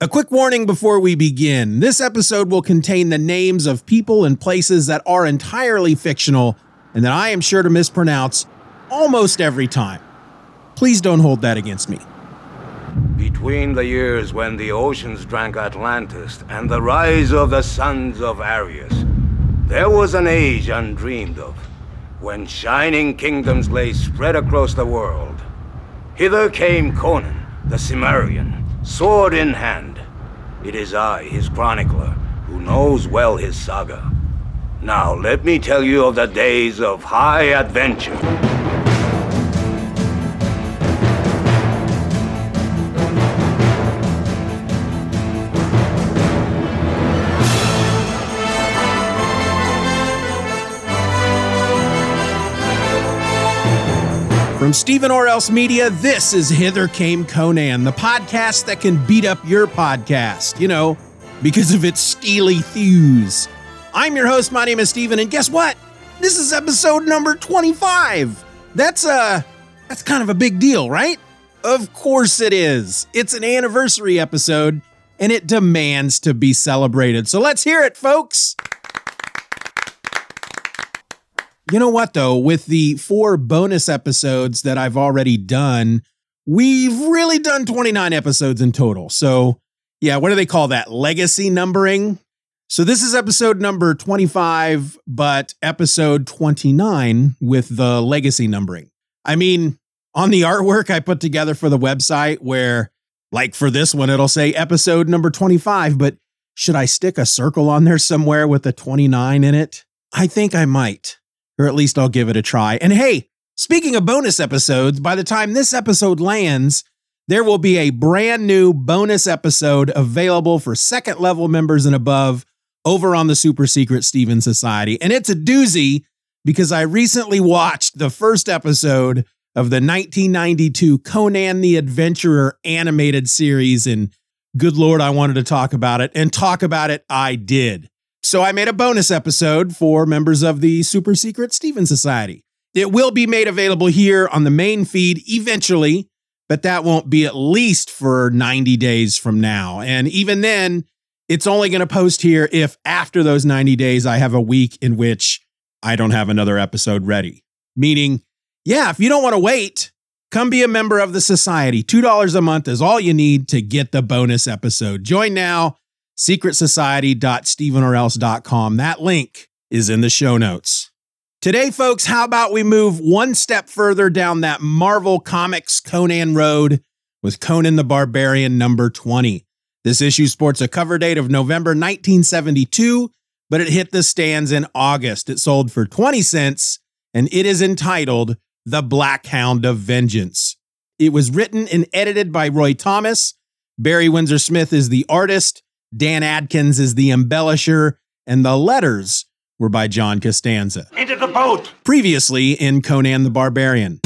A quick warning before we begin. This episode will contain the names of people and places that are entirely fictional and that I am sure to mispronounce almost every time. Please don't hold that against me. Between the years when the oceans drank Atlantis and the rise of the sons of Aryas, there was an age undreamed of, when shining kingdoms lay spread across the world. Hither came Conan, the Cimmerian, sword in hand. It is I, his chronicler, who knows well his saga. Now let me tell you of the days of high adventure. From Steeven or Else Media, this is Hither Came Conan, the podcast that can beat up your podcast, you know, because of its steely thews. I'm your host, my name is Steeven, and guess what? This is episode number 25. That's uh that's kind of a big deal, right? Of course it is. It's an anniversary episode, and it demands to be celebrated. So let's hear it, folks. You know what, though? With the four bonus episodes that I've already done, we've really done 29 episodes in total. So, yeah, what do they call that? Legacy numbering. So, this is episode number 25, but episode 29 with the legacy numbering. I mean, on the artwork I put together for the website, where, like for this one, it'll say episode number 25, but should I stick a circle on there somewhere with a 29 in it? I think I might or at least I'll give it a try. And hey, speaking of bonus episodes, by the time this episode lands, there will be a brand new bonus episode available for second level members and above over on the Super Secret Steeven Society. And it's a doozy because I recently watched the first episode of the 1992 Conan the Adventurer animated series. And good Lord, I wanted to talk about it. And talk about it, I did. So I made a bonus episode for members of the Super Secret Steeven Society. It will be made available here on the main feed eventually, but that won't be at least for 90 days from now. And even then, it's only going to post here if after those 90 days I have a week in which I don't have another episode ready. Meaning, yeah, if you don't want to wait, come be a member of the society. $2 a month is all you need to get the bonus episode. Join now secretsociety.steevenorelse.com. That link is in the show notes. Today, folks, how about we move one step further down that Marvel Comics Conan road with Conan the Barbarian number 20. This issue sports a cover date of November 1972, but it hit the stands in August. It sold for 20 cents, and it is entitled The Black Hound of Vengeance. It was written and edited by Roy Thomas. Barry Windsor Smith is the artist, Dan Adkins is the embellisher, and the letters were by John Costanza. Into the boat! Previously in Conan the Barbarian.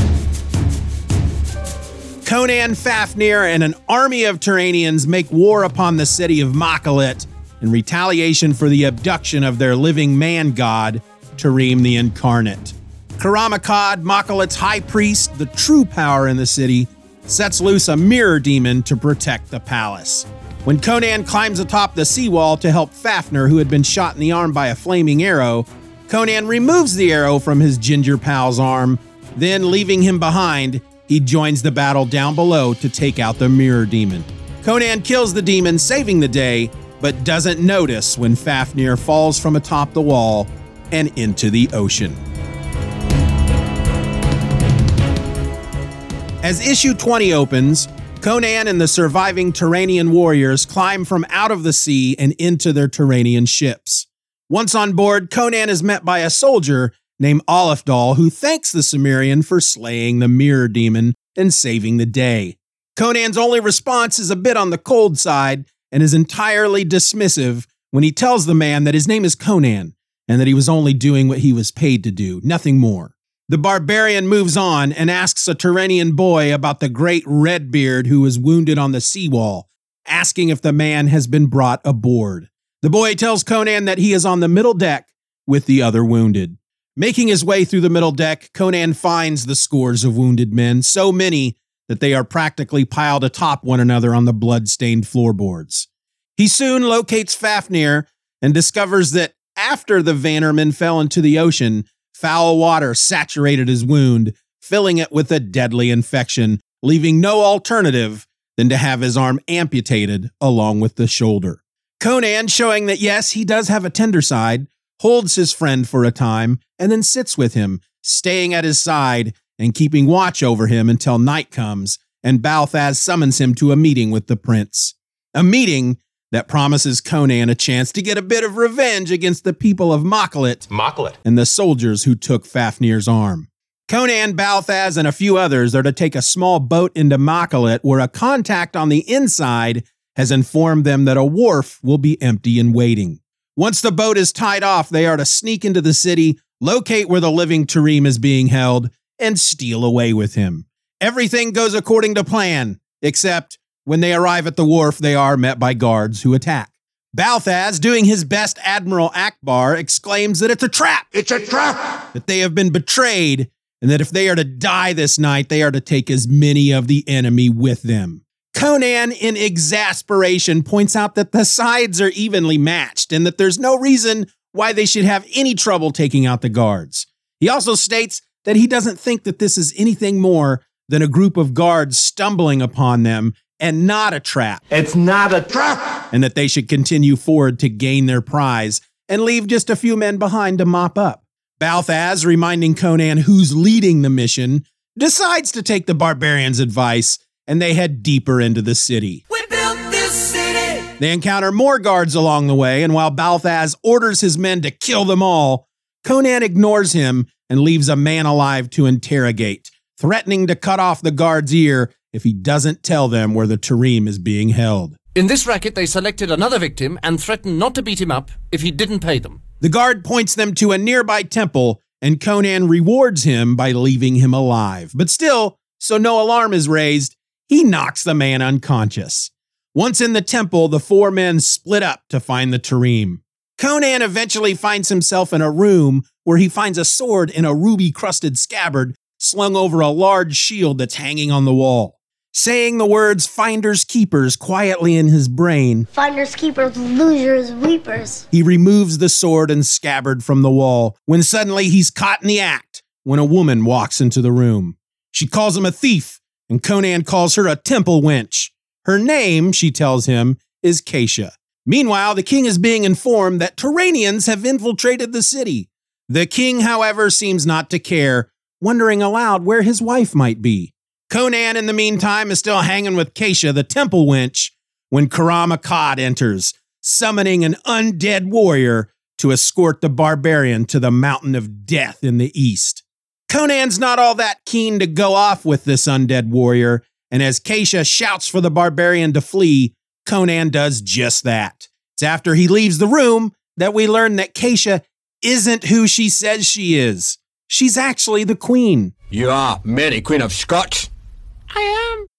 Conan, Fafnir, and an army of Turanians make war upon the city of Makkalet in retaliation for the abduction of their living man god, Tarim the Incarnate. Karamakad, Makkalet's high priest, the true power in the city, sets loose a mirror demon to protect the palace. When Conan climbs atop the seawall to help Fafnir, who had been shot in the arm by a flaming arrow, Conan removes the arrow from his ginger pal's arm. Then, leaving him behind, he joins the battle down below to take out the mirror demon. Conan kills the demon, saving the day, but doesn't notice when Fafnir falls from atop the wall and into the ocean. As issue 20 opens, Conan and the surviving Turanian warriors climb from out of the sea and into their Turanian ships. Once on board, Conan is met by a soldier named Olafdal who thanks the Cimmerian for slaying the mirror demon and saving the day. Conan's only response is a bit on the cold side and is entirely dismissive when he tells the man that his name is Conan and that he was only doing what he was paid to do, nothing more. The barbarian moves on and asks a Turanian boy about the great Redbeard who was wounded on the seawall, asking if the man has been brought aboard. The boy tells Conan that he is on the middle deck with the other wounded. Making his way through the middle deck, Conan finds the scores of wounded men, so many that they are practically piled atop one another on the blood-stained floorboards. He soon locates Fafnir and discovers that after the Vanirman fell into the ocean, foul water saturated his wound, filling it with a deadly infection, leaving no alternative than to have his arm amputated along with the shoulder. Conan, showing that yes, he does have a tender side, holds his friend for a time and then sits with him, staying at his side and keeping watch over him until night comes and Balthaz summons him to a meeting with the prince. A meeting that promises Conan a chance to get a bit of revenge against the people of Makkalet Makkalet. and the soldiers who took Fafnir's arm. Conan, Balthaz, and a few others are to take a small boat into Makkalet where a contact on the inside has informed them that a wharf will be empty and waiting. Once the boat is tied off, they are to sneak into the city, locate where the living Tarim is being held, and steal away with him. Everything goes according to plan, except when they arrive at the wharf, they are met by guards who attack. Balthaz, doing his best Admiral Ackbar, exclaims that it's a trap, It's a trap! that they have been betrayed, and that if they are to die this night, they are to take as many of the enemy with them. Conan, in exasperation, points out that the sides are evenly matched and that there's no reason why they should have any trouble taking out the guards. He also states that he doesn't think that this is anything more than a group of guards stumbling upon them and not a trap It's not a trap. and that they should continue forward to gain their prize and leave just a few men behind to mop up. Balthaz, reminding Conan who's leading the mission, decides to take the barbarians' advice and they head deeper into the city. We built this city. They encounter more guards along the way, and while Balthaz orders his men to kill them all, Conan ignores him and leaves a man alive to interrogate, threatening to cut off the guard's ear if he doesn't tell them where the Tarim is being held. In this racket, they selected another victim and threatened not to beat him up if he didn't pay them. The guard points them to a nearby temple, and Conan rewards him by leaving him alive. But still, so no alarm is raised, he knocks the man unconscious. Once in the temple, the four men split up to find the Tarim. Conan eventually finds himself in a room where he finds a sword in a ruby crusted scabbard slung over a large shield that's hanging on the wall. Saying the words finders keepers quietly in his brain, Finders, keepers, losers, weepers. he removes the sword and scabbard from the wall when suddenly he's caught in the act when a woman walks into the room. She calls him a thief, and Conan calls her a temple wench. Her name, she tells him, is Caissa. Meanwhile, the king is being informed that Turanians have infiltrated the city. The king, however, seems not to care, wondering aloud where his wife might be. Conan, in the meantime, is still hanging with Caissa, the temple wench, when Karam Akkad enters, summoning an undead warrior to escort the barbarian to the mountain of death in the east. Conan's not all that keen to go off with this undead warrior, and as Caissa shouts for the barbarian to flee, Conan does just that. It's after he leaves the room that we learn that Caissa isn't who she says she is. She's actually the queen. You are Mary, Queen of Scots.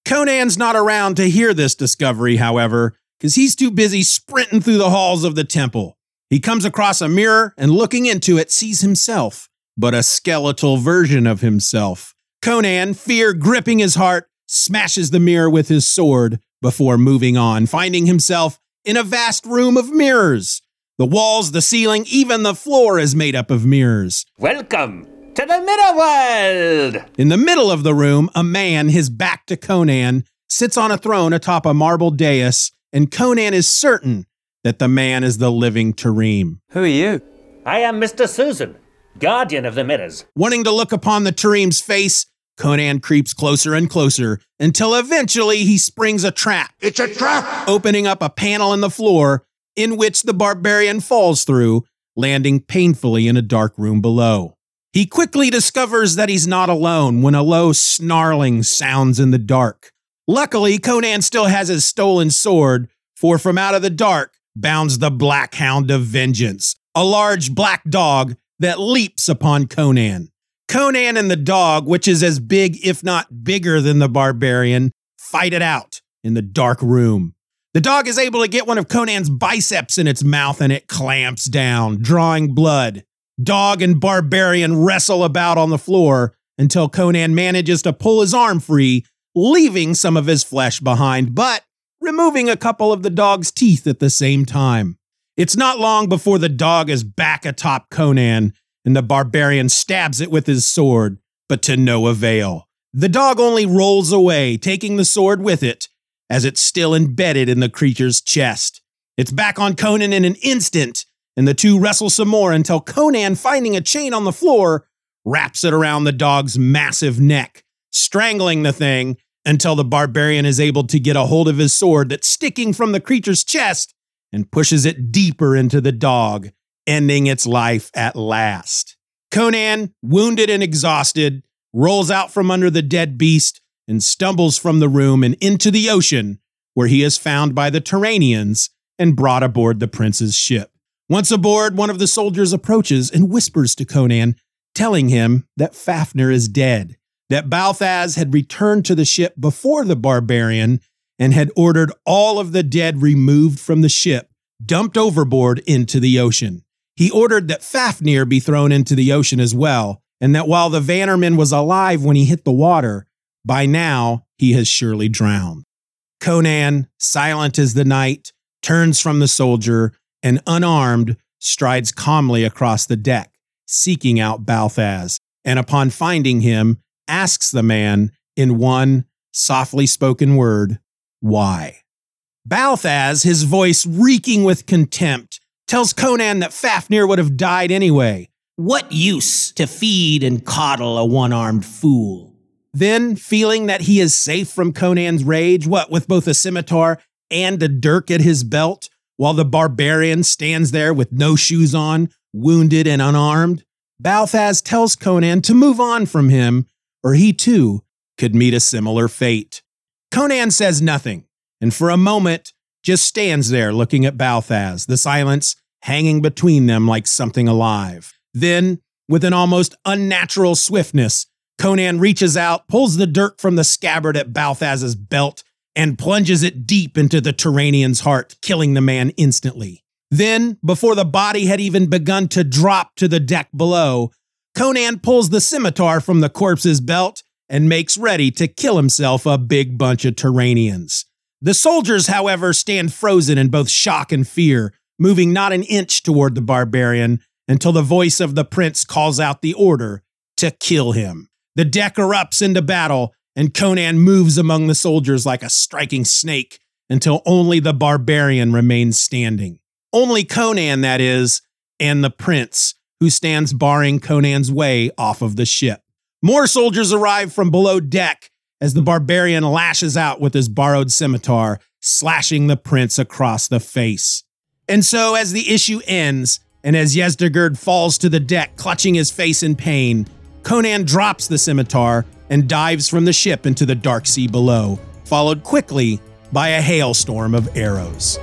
Conan's not around to hear this discovery, however, because he's too busy sprinting through the halls of the temple. He comes across a mirror and looking into it sees himself, but a skeletal version of himself. Conan, fear gripping his heart, smashes the mirror with his sword before moving on, finding himself in a vast room of mirrors. The walls, the ceiling, even the floor is made up of mirrors. Welcome to the Mirror World! In the middle of the room, a man, his back to Conan, sits on a throne atop a marble dais, and Conan is certain that the man is the living Tarim. Who are you? I am Mr. Susan, guardian of the mirrors. Wanting to look upon the Tarim's face, Conan creeps closer and closer until eventually he springs a trap, It's a trap! opening up a panel in the floor in which the barbarian falls through, landing painfully in a dark room below. He quickly discovers that he's not alone when a low snarling sounds in the dark. Luckily, Conan still has his stolen sword, for from out of the dark bounds the Black Hound of Vengeance, a large black dog that leaps upon Conan. Conan and the dog, which is as big, if not bigger than the barbarian, fight it out in the dark room. The dog is able to get one of Conan's biceps in its mouth and it clamps down, drawing blood. Dog and barbarian wrestle about on the floor until Conan manages to pull his arm free, leaving some of his flesh behind, but removing a couple of the dog's teeth at the same time. It's not long before the dog is back atop Conan, and the barbarian stabs it with his sword, but to no avail. The dog only rolls away, taking the sword with it, as it's still embedded in the creature's chest. It's back on Conan in an instant, and the two wrestle some more until Conan, finding a chain on the floor, wraps it around the dog's massive neck, strangling the thing until the barbarian is able to get a hold of his sword that's sticking from the creature's chest and pushes it deeper into the dog, ending its life at last. Conan, wounded and exhausted, rolls out from under the dead beast and stumbles from the room and into the ocean, where he is found by the Turanians and brought aboard the prince's ship. Once aboard, one of the soldiers approaches and whispers to Conan, telling him that Fafnir is dead, that Balthaz had returned to the ship before the barbarian and had ordered all of the dead removed from the ship, dumped overboard into the ocean. He ordered that Fafnir be thrown into the ocean as well, and that while the Vanirman was alive when he hit the water, by now he has surely drowned. Conan, silent as the night, turns from the soldier and unarmed strides calmly across the deck, seeking out Balthaz, and upon finding him, asks the man in one softly spoken word, Why? Balthaz, his voice reeking with contempt, tells Conan that Fafnir would have died anyway. What use to feed and coddle a one armed fool? Then, feeling that he is safe from Conan's rage, what with both a scimitar and a dirk at his belt, while the barbarian stands there with no shoes on, wounded and unarmed, Balthaz tells Conan to move on from him, or he too could meet a similar fate. Conan says nothing, and for a moment just stands there looking at Balthaz, the silence hanging between them like something alive. Then, with an almost unnatural swiftness, Conan reaches out, pulls the dirk from the scabbard at Balthaz's belt, and plunges it deep into the Turanian's heart, killing the man instantly. Then, before the body had even begun to drop to the deck below, Conan pulls the scimitar from the corpse's belt and makes ready to kill himself a big bunch of Turanians. The soldiers, however, stand frozen in both shock and fear, moving not an inch toward the barbarian until the voice of the prince calls out the order to kill him. The deck erupts into battle, and Conan moves among the soldiers like a striking snake until only the barbarian remains standing. Only Conan, that is, and the prince, who stands barring Conan's way off of the ship. More soldiers arrive from below deck as the barbarian lashes out with his borrowed scimitar, slashing the prince across the face. And so, as the issue ends, and as Yezdigerd falls to the deck, clutching his face in pain, Conan drops the scimitar and dives from the ship into the dark sea below, followed quickly by a hailstorm of arrows.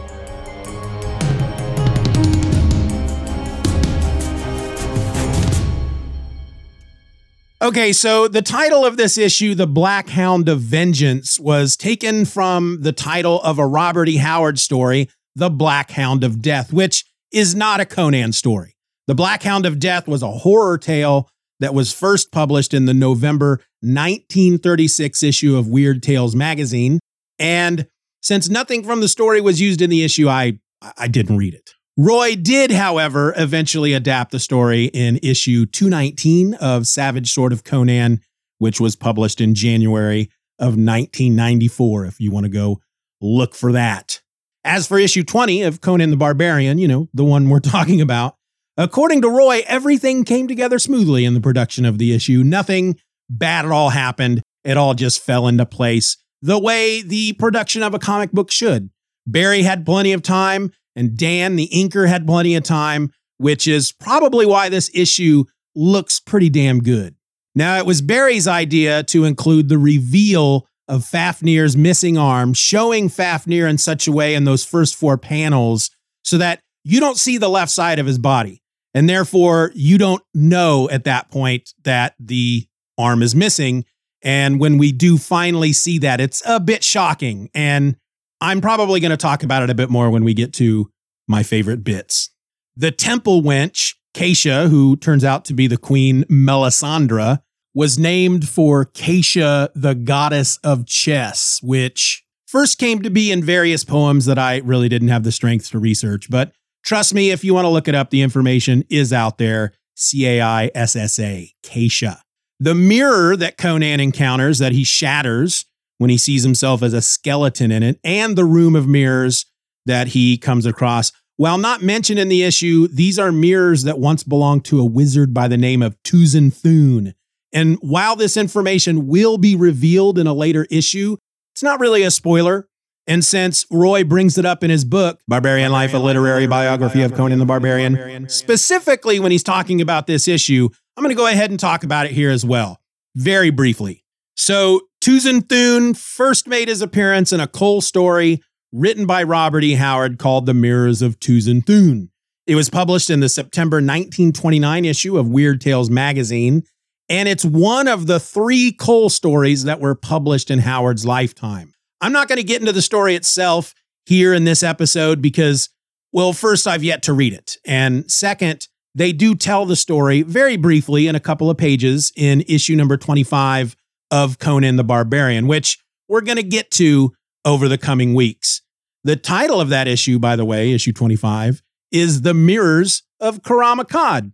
Okay, so the title of this issue, The Black Hound of Vengeance, was taken from the title of a Robert E. Howard story, The Black Hound of Death, which is not a Conan story. The Black Hound of Death was a horror tale that was first published in the November 1936 issue of Weird Tales magazine. And since nothing from the story was used in the issue, I, I didn't read it. Roy did, however, eventually adapt the story in issue 219 of Savage Sword of Conan, which was published in January of 1994, if you want to go look for that. As for issue 20 of Conan the Barbarian, you know, the one we're talking about, according to Roy, everything came together smoothly in the production of the issue. Nothing bad at all happened. It all just fell into place the way the production of a comic book should. Barry had plenty of time and Dan, the inker, had plenty of time, which is probably why this issue looks pretty damn good. Now, it was Barry's idea to include the reveal of Fafnir's missing arm, showing Fafnir in such a way in those first four panels so that you don't see the left side of his body. And therefore, you don't know at that point that the arm is missing. And when we do finally see that, it's a bit shocking. And I'm probably going to talk about it a bit more when we get to my favorite bits. The temple wench, Caissa, who turns out to be the queen Melisandre, was named for Caissa, the goddess of chess, which first came to be in various poems that I really didn't have the strength to research. But trust me, if you want to look it up, the information is out there. C A I S S A, Caissa. The mirror that Conan encounters, that he shatters when he sees himself as a skeleton in it, and the room of mirrors that he comes across. While not mentioned in the issue, these are mirrors that once belonged to a wizard by the name of Tuzun Thune. And while this information will be revealed in a later issue, it's not really a spoiler. And since Roy brings it up in his book, Barbarian Life, a literary biography of Conan the Barbarian, specifically when he's talking about this issue, I'm going to go ahead and talk about it here as well, very briefly. So, Tuzun Thune first made his appearance in a Kull story written by Robert E. Howard called The Mirrors of Tuzun Thune. It was published in the September 1929 issue of Weird Tales magazine, and it's one of the three Kull stories that were published in Howard's lifetime. I'm not going to get into the story itself here in this episode because, well, first, I've yet to read it. And second, they do tell the story very briefly in a couple of pages in issue number 25 of Conan the Barbarian, which we're going to get to over the coming weeks. The title of that issue, by the way, issue 25, is The Mirrors of Karamakad.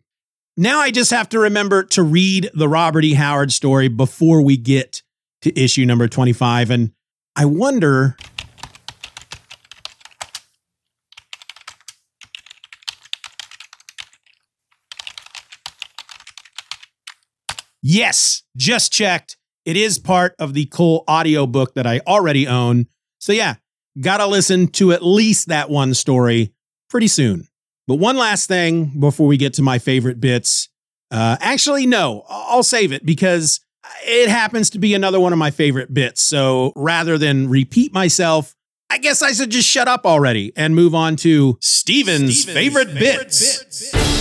Now I just have to remember to read the Robert E. Howard story before we get to issue number 25. And I wonder. Yes, just checked. It is part of the Kull audiobook that I already own. So, yeah, got to listen to at least that one story pretty soon. But one last thing before we get to my favorite bits. Uh, actually, no, I'll save it because it happens to be another one of my favorite bits. So rather than repeat myself, I guess I should just shut up already and move on to Steeven's, Steeven's favorite, favorite, bits. bits.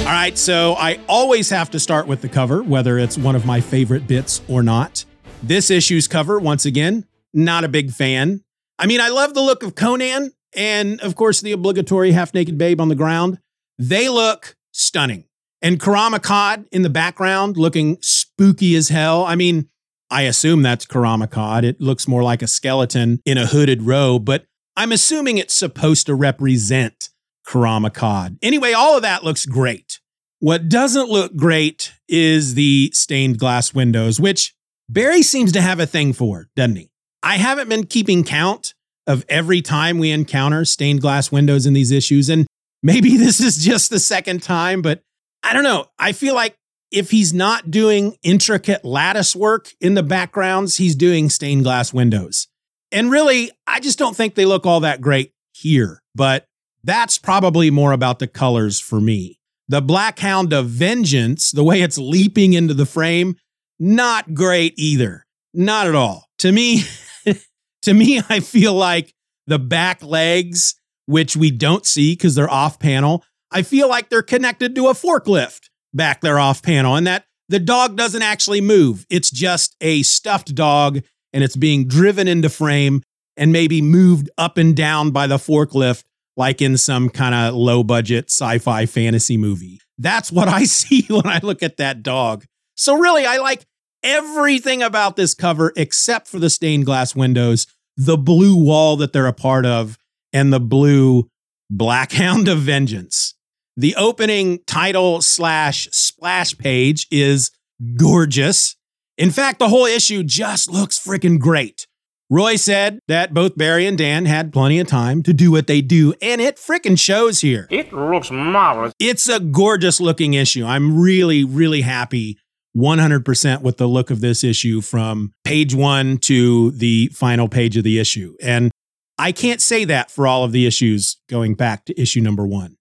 All right, so I always have to start with the cover, whether it's one of my favorite bits or not. This issue's cover, once again, not a big fan. I mean, I love the look of Conan and, of course, the obligatory half naked babe on the ground. They look stunning. And Karam Akkad in the background looking spooky as hell. I mean, I assume that's Karam Akkad. It looks more like a skeleton in a hooded robe, but I'm assuming it's supposed to represent Karam Akkad. Anyway, all of that looks great. What doesn't look great is the stained glass windows, which Barry seems to have a thing for, doesn't he? I haven't been keeping count of every time we encounter stained glass windows in these issues. And maybe this is just the second time, but I don't know. I feel like if he's not doing intricate lattice work in the backgrounds, he's doing stained glass windows. And really, I just don't think they look all that great here, but that's probably more about the colors for me. The Black Hound of Vengeance, the way it's leaping into the frame, not great either. Not at all. To me, to me, I feel like the back legs which we don't see because they're off panel. I feel like they're connected to a forklift back there off panel and that the dog doesn't actually move. It's just a stuffed dog and it's being driven into frame and maybe moved up and down by the forklift like in some kind of low budget sci fi fantasy movie. That's what I see when I look at that dog. So, really, I like everything about this cover except for the stained glass windows, the blue wall that they're a part of, and the blue Black Hound of Vengeance. The opening title slash splash page is gorgeous. In fact, the whole issue just looks freaking great. Roy said that both Barry and Dan had plenty of time to do what they do, and it freaking shows here. It looks marvelous. It's a gorgeous looking issue. I'm really, really happy 100% with the look of this issue from page one to the final page of the issue. And I can't say that for all of the issues going back to issue number one.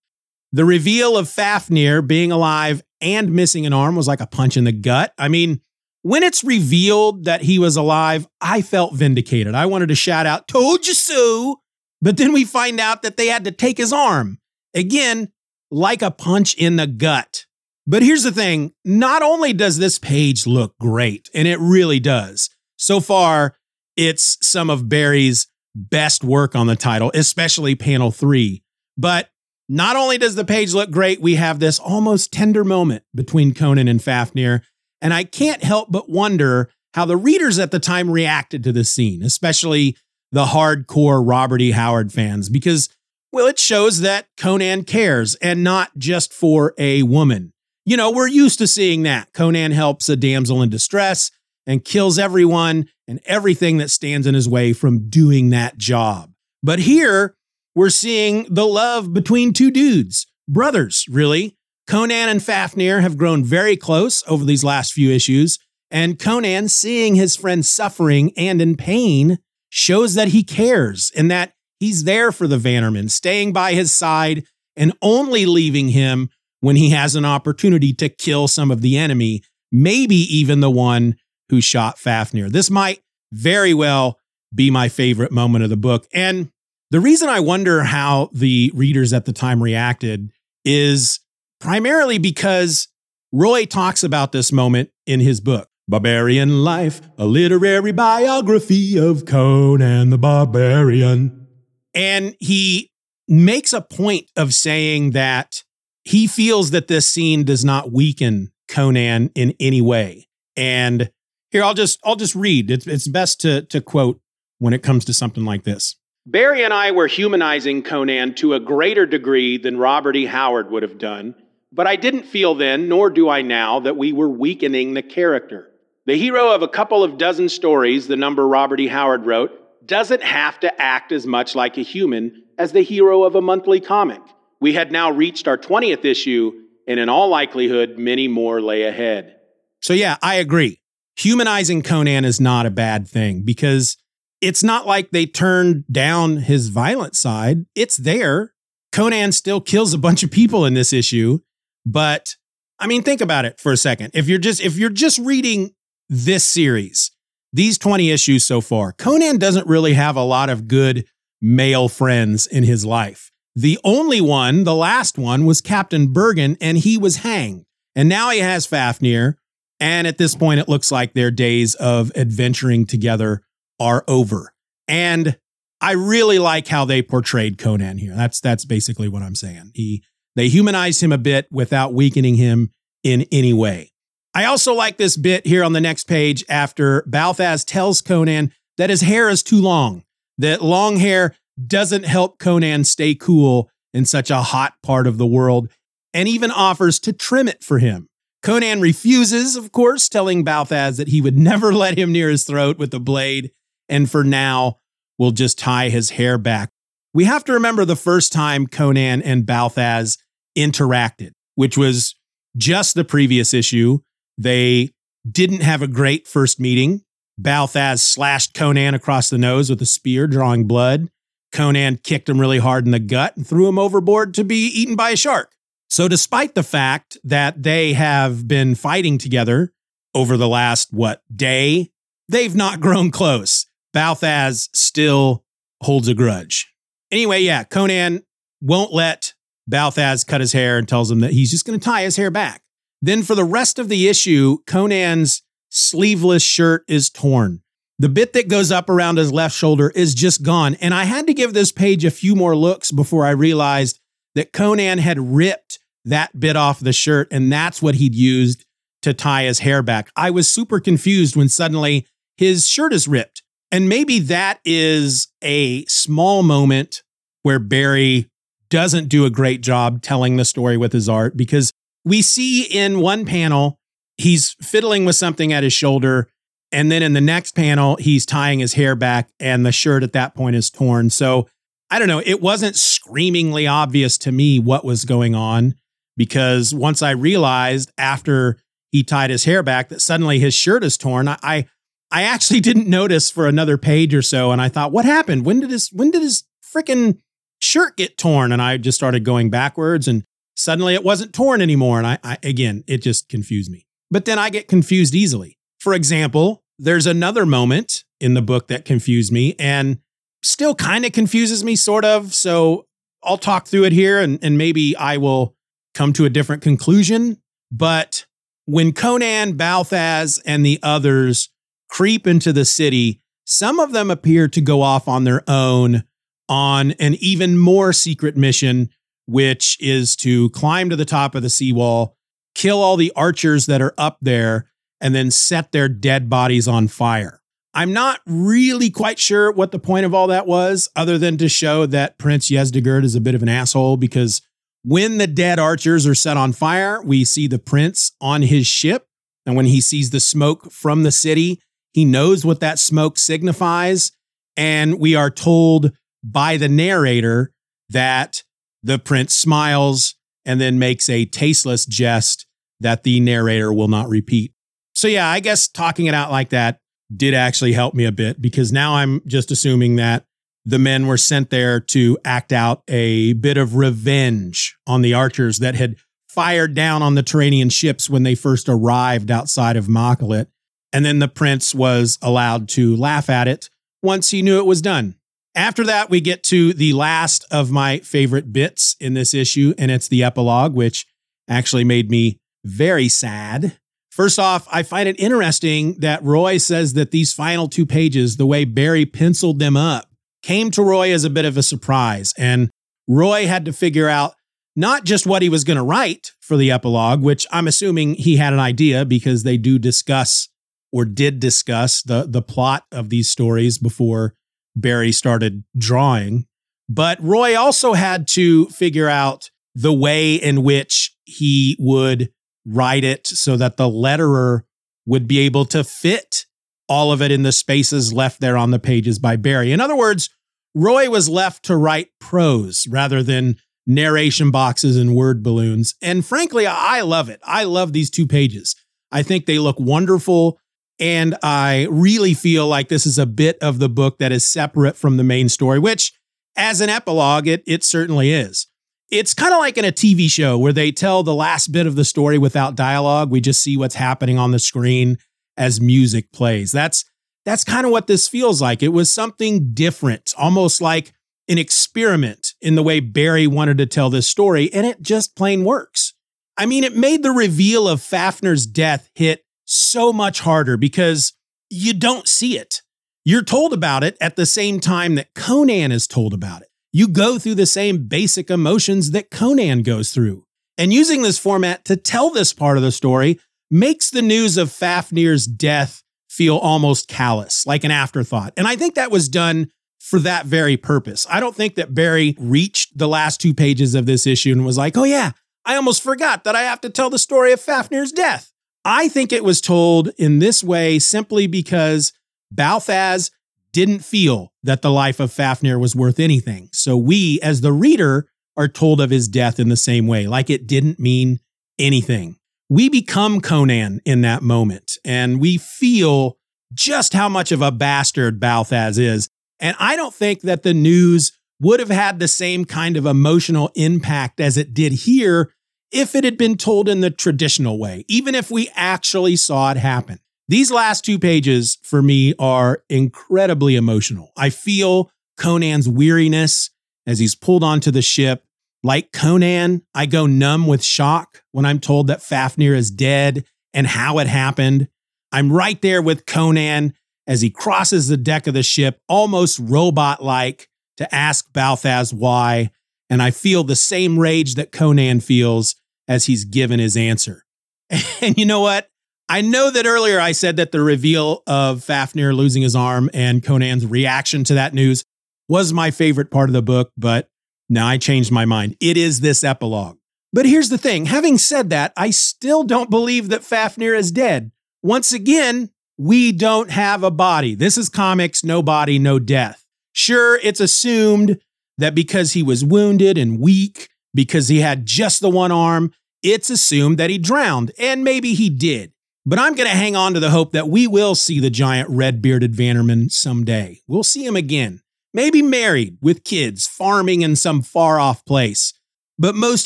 The reveal of Fafnir being alive and missing an arm was like a punch in the gut. I mean, when it's revealed that he was alive, I felt vindicated. I wanted to shout out, Told you so. But then we find out that they had to take his arm. Again, like a punch in the gut. But here's the thing not only does this page look great, and it really does, so far, it's some of Barry's best work on the title, especially panel three. But not only does the page look great, we have this almost tender moment between Conan and Fafnir. And I can't help but wonder how the readers at the time reacted to this scene, especially the hardcore Robert E. Howard fans, because, well, it shows that Conan cares and not just for a woman. You know, we're used to seeing that. Conan helps a damsel in distress and kills everyone and everything that stands in his way from doing that job. But here, we're seeing the love between two dudes, brothers, really. Conan and Fafnir have grown very close over these last few issues, and Conan, seeing his friend suffering and in pain, shows that he cares and that he's there for the Vanirman, staying by his side and only leaving him when he has an opportunity to kill some of the enemy, maybe even the one who shot Fafnir. This might very well be my favorite moment of the book. And the reason I wonder how the readers at the time reacted is primarily because Roy talks about this moment in his book, Barbarian Life, a literary biography of Conan the Barbarian. And he makes a point of saying that he feels that this scene does not weaken Conan in any way. And here I'll just I'll just read. It's it's best to to quote when it comes to something like this. Barry and I were humanizing Conan to a greater degree than Robert E. Howard would have done, but I didn't feel then, nor do I now, that we were weakening the character. The hero of a couple of dozen stories, the number Robert E. Howard wrote, doesn't have to act as much like a human as the hero of a monthly comic. We had now reached our 20th issue, and in all likelihood, many more lay ahead. So, yeah, I agree. Humanizing Conan is not a bad thing because it's not like they turned down his violent side. It's there. Conan still kills a bunch of people in this issue, but I mean, think about it for a second. If you're just if you're just reading this series, these 20 issues so far, Conan doesn't really have a lot of good male friends in his life. The only one, the last one, was Captain Bergen, and he was hanged. And now he has Fafnir. And at this point, it looks like their days of adventuring together are over. And I really like how they portrayed Conan here. That's that's basically what I'm saying. He they humanized him a bit without weakening him in any way. I also like this bit here on the next page after Balthaz tells Conan that his hair is too long, that long hair doesn't help Conan stay cool in such a hot part of the world, and even offers to trim it for him. Conan refuses, of course, telling Balthaz that he would never let him near his throat with a blade and for now, we'll just tie his hair back. We have to remember the first time Conan and Balthaz interacted, which was just the previous issue. They didn't have a great first meeting. Balthaz slashed Conan across the nose with a spear, drawing blood. Conan kicked him really hard in the gut and threw him overboard to be eaten by a shark. So, despite the fact that they have been fighting together over the last, what, day, they've not grown close. Balthaz still holds a grudge. Anyway, yeah, Conan won't let Balthaz cut his hair and tells him that he's just going to tie his hair back. Then, for the rest of the issue, Conan's sleeveless shirt is torn. The bit that goes up around his left shoulder is just gone. And I had to give this page a few more looks before I realized that Conan had ripped that bit off the shirt, and that's what he'd used to tie his hair back. I was super confused when suddenly his shirt is ripped. And maybe that is a small moment where Barry doesn't do a great job telling the story with his art because we see in one panel, he's fiddling with something at his shoulder. And then in the next panel, he's tying his hair back and the shirt at that point is torn. So I don't know. It wasn't screamingly obvious to me what was going on because once I realized after he tied his hair back that suddenly his shirt is torn, I, I actually didn't notice for another page or so, and I thought, what happened? When did his when did his freaking shirt get torn? And I just started going backwards, and suddenly it wasn't torn anymore. And I, I again, it just confused me. But then I get confused easily. For example, there's another moment in the book that confused me, and still kind of confuses me, sort of. So I'll talk through it here, and, and maybe I will come to a different conclusion. But when Conan, Balthaz, and the others creep into the city, some of them appear to go off on their own on an even more secret mission which is to climb to the top of the seawall, kill all the archers that are up there, and then set their dead bodies on fire. I'm not really quite sure what the point of all that was, other than to show that Prince Yezdigerd is a bit of an asshole because when the dead archers are set on fire, we see the prince on his ship. And when he sees the smoke from the city, he knows what that smoke signifies. And we are told by the narrator that the prince smiles and then makes a tasteless jest that the narrator will not repeat. So, yeah, I guess talking it out like that did actually help me a bit because now I'm just assuming that the men were sent there to act out a bit of revenge on the archers that had fired down on the Turanian ships when they first arrived outside of Makkalet. And then the prince was allowed to laugh at it once he knew it was done. After that, we get to the last of my favorite bits in this issue, and it's the epilogue, which actually made me very sad First off, I find it interesting that Roy says that these final two pages, the way Barry penciled them up, came to Roy as a bit of a surprise. And Roy had to figure out not just what he was going to write for the epilogue, which I'm assuming he had an idea because they do discuss or did discuss the, the plot of these stories before Barry started drawing. But Roy also had to figure out the way in which he would write it so that the letterer would be able to fit all of it in the spaces left there on the pages by Barry. In other words, Roy was left to write prose rather than narration boxes and word balloons. And frankly, I love it. I love these two pages. I think they look wonderful. And I really feel like this is a bit of the book that is separate from the main story, which, as an epilogue, it, it certainly is it's kind of like in a TV show where they tell the last bit of the story without dialogue. We just see what's happening on the screen as music plays. That's that's kind of what this feels like. It was something different, almost like an experiment in the way Barry wanted to tell this story, and it just plain works. I mean, it made the reveal of Fafnir's death hit so much harder because you don't see it. You're told about it at the same time that Conan is told about it you go through the same basic emotions that Conan goes through. And using this format to tell this part of the story makes the news of Fafnir's death feel almost callous, like an afterthought. And I think that was done for that very purpose. I don't think that Barry reached the last two pages of this issue and was like, oh, yeah, I almost forgot that I have to tell the story of Fafnir's death. I think it was told in this way simply because Balthaz didn't feel that the life of Fafnir was worth anything. So we, as the reader, are told of his death in the same way, like it didn't mean anything. We become Conan in that moment, and we feel just how much of a bastard Balthaz is. And I don't think that the news would have had the same kind of emotional impact as it did here if it had been told in the traditional way, even if we actually saw it happen. These last two pages for me are incredibly emotional. I feel Conan's weariness as he's pulled onto the ship. Like Conan, I go numb with shock when I'm told that Fafnir is dead and how it happened. I'm right there with Conan as he crosses the deck of the ship, almost robot like, to ask Balthaz why. And I feel the same rage that Conan feels as he's given his answer. And you know what? I know that earlier I said that the reveal of Fafnir losing his arm and Conan's reaction to that news was my favorite part of the book, but now I changed my mind. It is this epilogue. But here's the thing having said that, I still don't believe that Fafnir is dead. Once again, we don't have a body. This is comics, no body, no death. Sure, it's assumed that because he was wounded and weak, because he had just the one arm, it's assumed that he drowned, and maybe he did. But I'm going to hang on to the hope that we will see the giant red bearded Vanirman someday. We'll see him again. Maybe married with kids, farming in some far off place. But most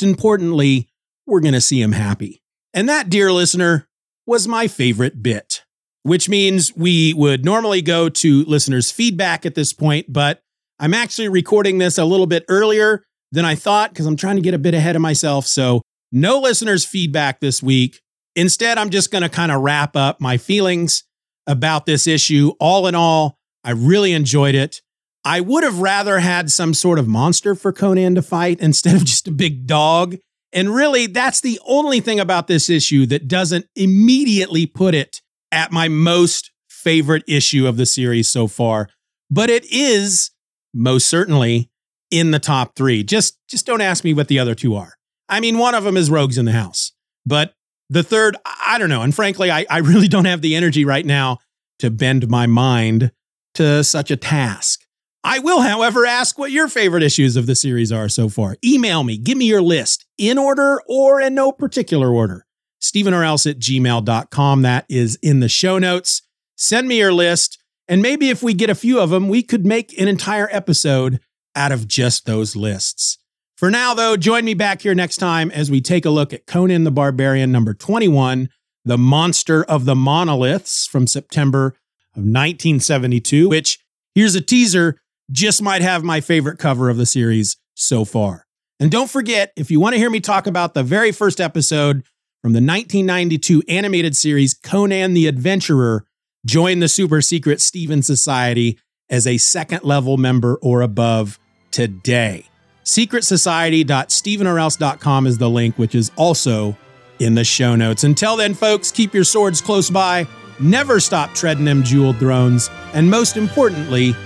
importantly, we're going to see him happy. And that, dear listener, was my favorite bit, which means we would normally go to listeners' feedback at this point, but I'm actually recording this a little bit earlier than I thought because I'm trying to get a bit ahead of myself. So, no listeners' feedback this week. Instead, I'm just going to kind of wrap up my feelings about this issue. All in all, I really enjoyed it. I would have rather had some sort of monster for Conan to fight instead of just a big dog. And really, that's the only thing about this issue that doesn't immediately put it at my most favorite issue of the series so far. But it is most certainly in the top three. Just, just don't ask me what the other two are. I mean, one of them is Rogues in the House, but the third, I don't know. And frankly, I, I really don't have the energy right now to bend my mind to such a task. I will, however, ask what your favorite issues of the series are so far. Email me, give me your list in order or in no particular order. Steeven or else at gmail.com. That is in the show notes. Send me your list. And maybe if we get a few of them, we could make an entire episode out of just those lists. For now, though, join me back here next time as we take a look at Conan the Barbarian number 21, The Monster of the Monoliths from September of 1972, which here's a teaser just might have my favorite cover of the series so far. And don't forget, if you want to hear me talk about the very first episode from the 1992 animated series Conan the Adventurer, join the super secret Steeven Society as a second level member or above today. Secretsociety.steevenorelse.com is the link, which is also in the show notes. Until then, folks, keep your swords close by, never stop treading them jeweled thrones, and most importantly,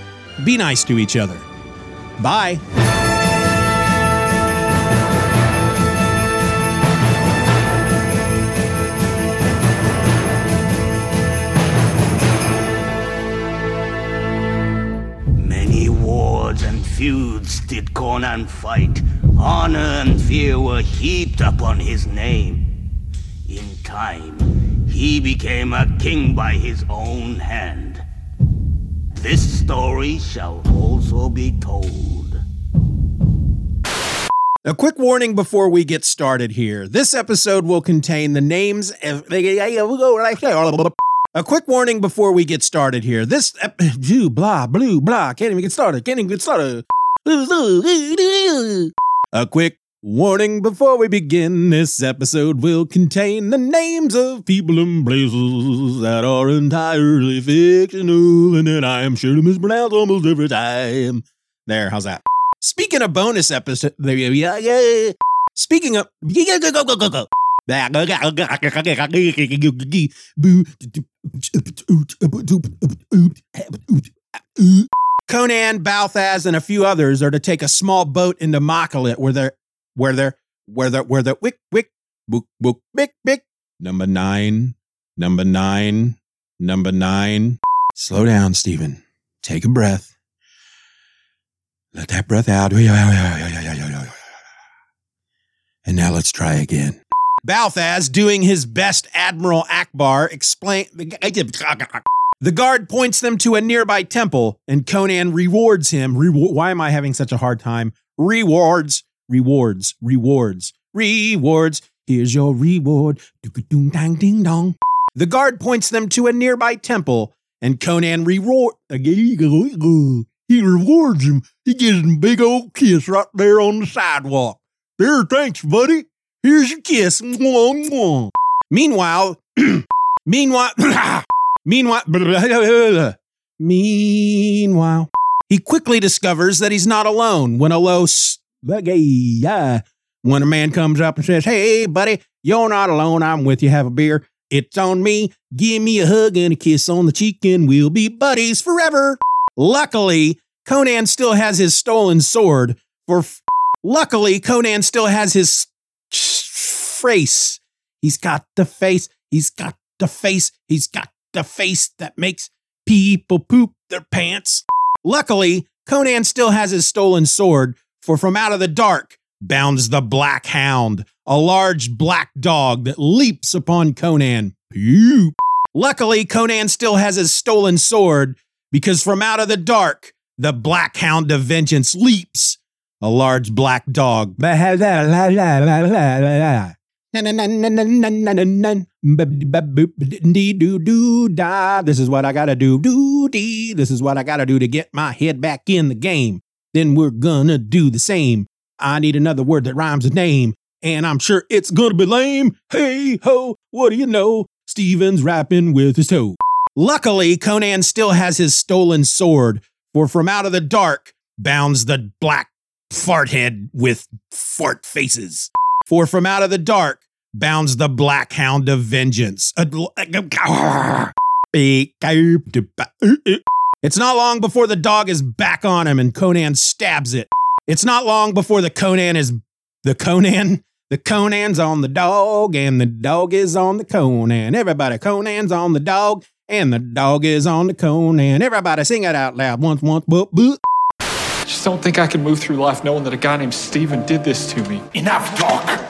be nice to each other. Bye. Many wars and feuds did Conan fight. Honor and fear were heaped upon his name. In time, he became a king by his own hand. This story shall also be told. A quick warning before we get started here. This episode will contain the names of. A quick warning before we get started here. This. Ep- blah, blue, blah. Can't even get started. Can't even get started. A quick warning before we begin. This episode will contain the names of people and places that are entirely fictional and that I am sure to mispronounce almost every time. There, how's that? Speaking of bonus episode, yeah, yeah. Speaking of, go go go go go. Conan, Balthaz, and a few others are to take a small boat into Makkalet where they're where they're where they're where they're wick wick book book bick bick number nine number nine number nine. Slow down, Steeven. Take a breath. Let that breath out. And now let's try again. Balthaz, doing his best Admiral Ackbar, explain. The guard points them to a nearby temple, and Conan rewards him. Why am I having such a hard time? Rewards, rewards, rewards, rewards. Here's your reward. Ding ding dong. The guard points them to a nearby temple, and Conan reward. He rewards him. He gives him a big old kiss right there on the sidewalk. There, thanks, buddy. Here's your kiss. Meanwhile, meanwhile, meanwhile, meanwhile, he quickly discovers that he's not alone when a low, s- yeah, when a man comes up and says, "Hey, buddy, you're not alone. I'm with you. Have a beer. It's on me. Give me a hug and a kiss on the cheek, and we'll be buddies forever." Luckily, Conan still has his stolen sword. For f- luckily, Conan still has his face. He's got the face. He's got the face. He's got the face that makes people poop their pants. Luckily, Conan still has his stolen sword, for from out of the dark bounds the Black Hound, a large black dog that leaps upon Conan. Poop. Luckily, Conan still has his stolen sword, because from out of the dark, the Black Hound of Vengeance leaps, a large black dog. This is what I gotta do. This is what I gotta do to get my head back in the game. Then we're gonna do the same. I need another word that rhymes with name, and I'm sure it's gonna be lame. Hey ho, what do you know? Steeven's rapping with his toe. Luckily, Conan still has his stolen sword, For from out of the dark bounds the black fart head with fart faces. For from out of the dark bounds the black hound of vengeance. It's not long before the dog is back on him and Conan stabs it. It's not long before the Conan is the Conan. The Conan's on the dog and the dog is on the Conan. Everybody, Conan's on the dog and the dog is on the Conan. Everybody sing it out loud once, once, boop, boop. I just don't think I can move through life knowing that a guy named Steeven did this to me. Enough talk.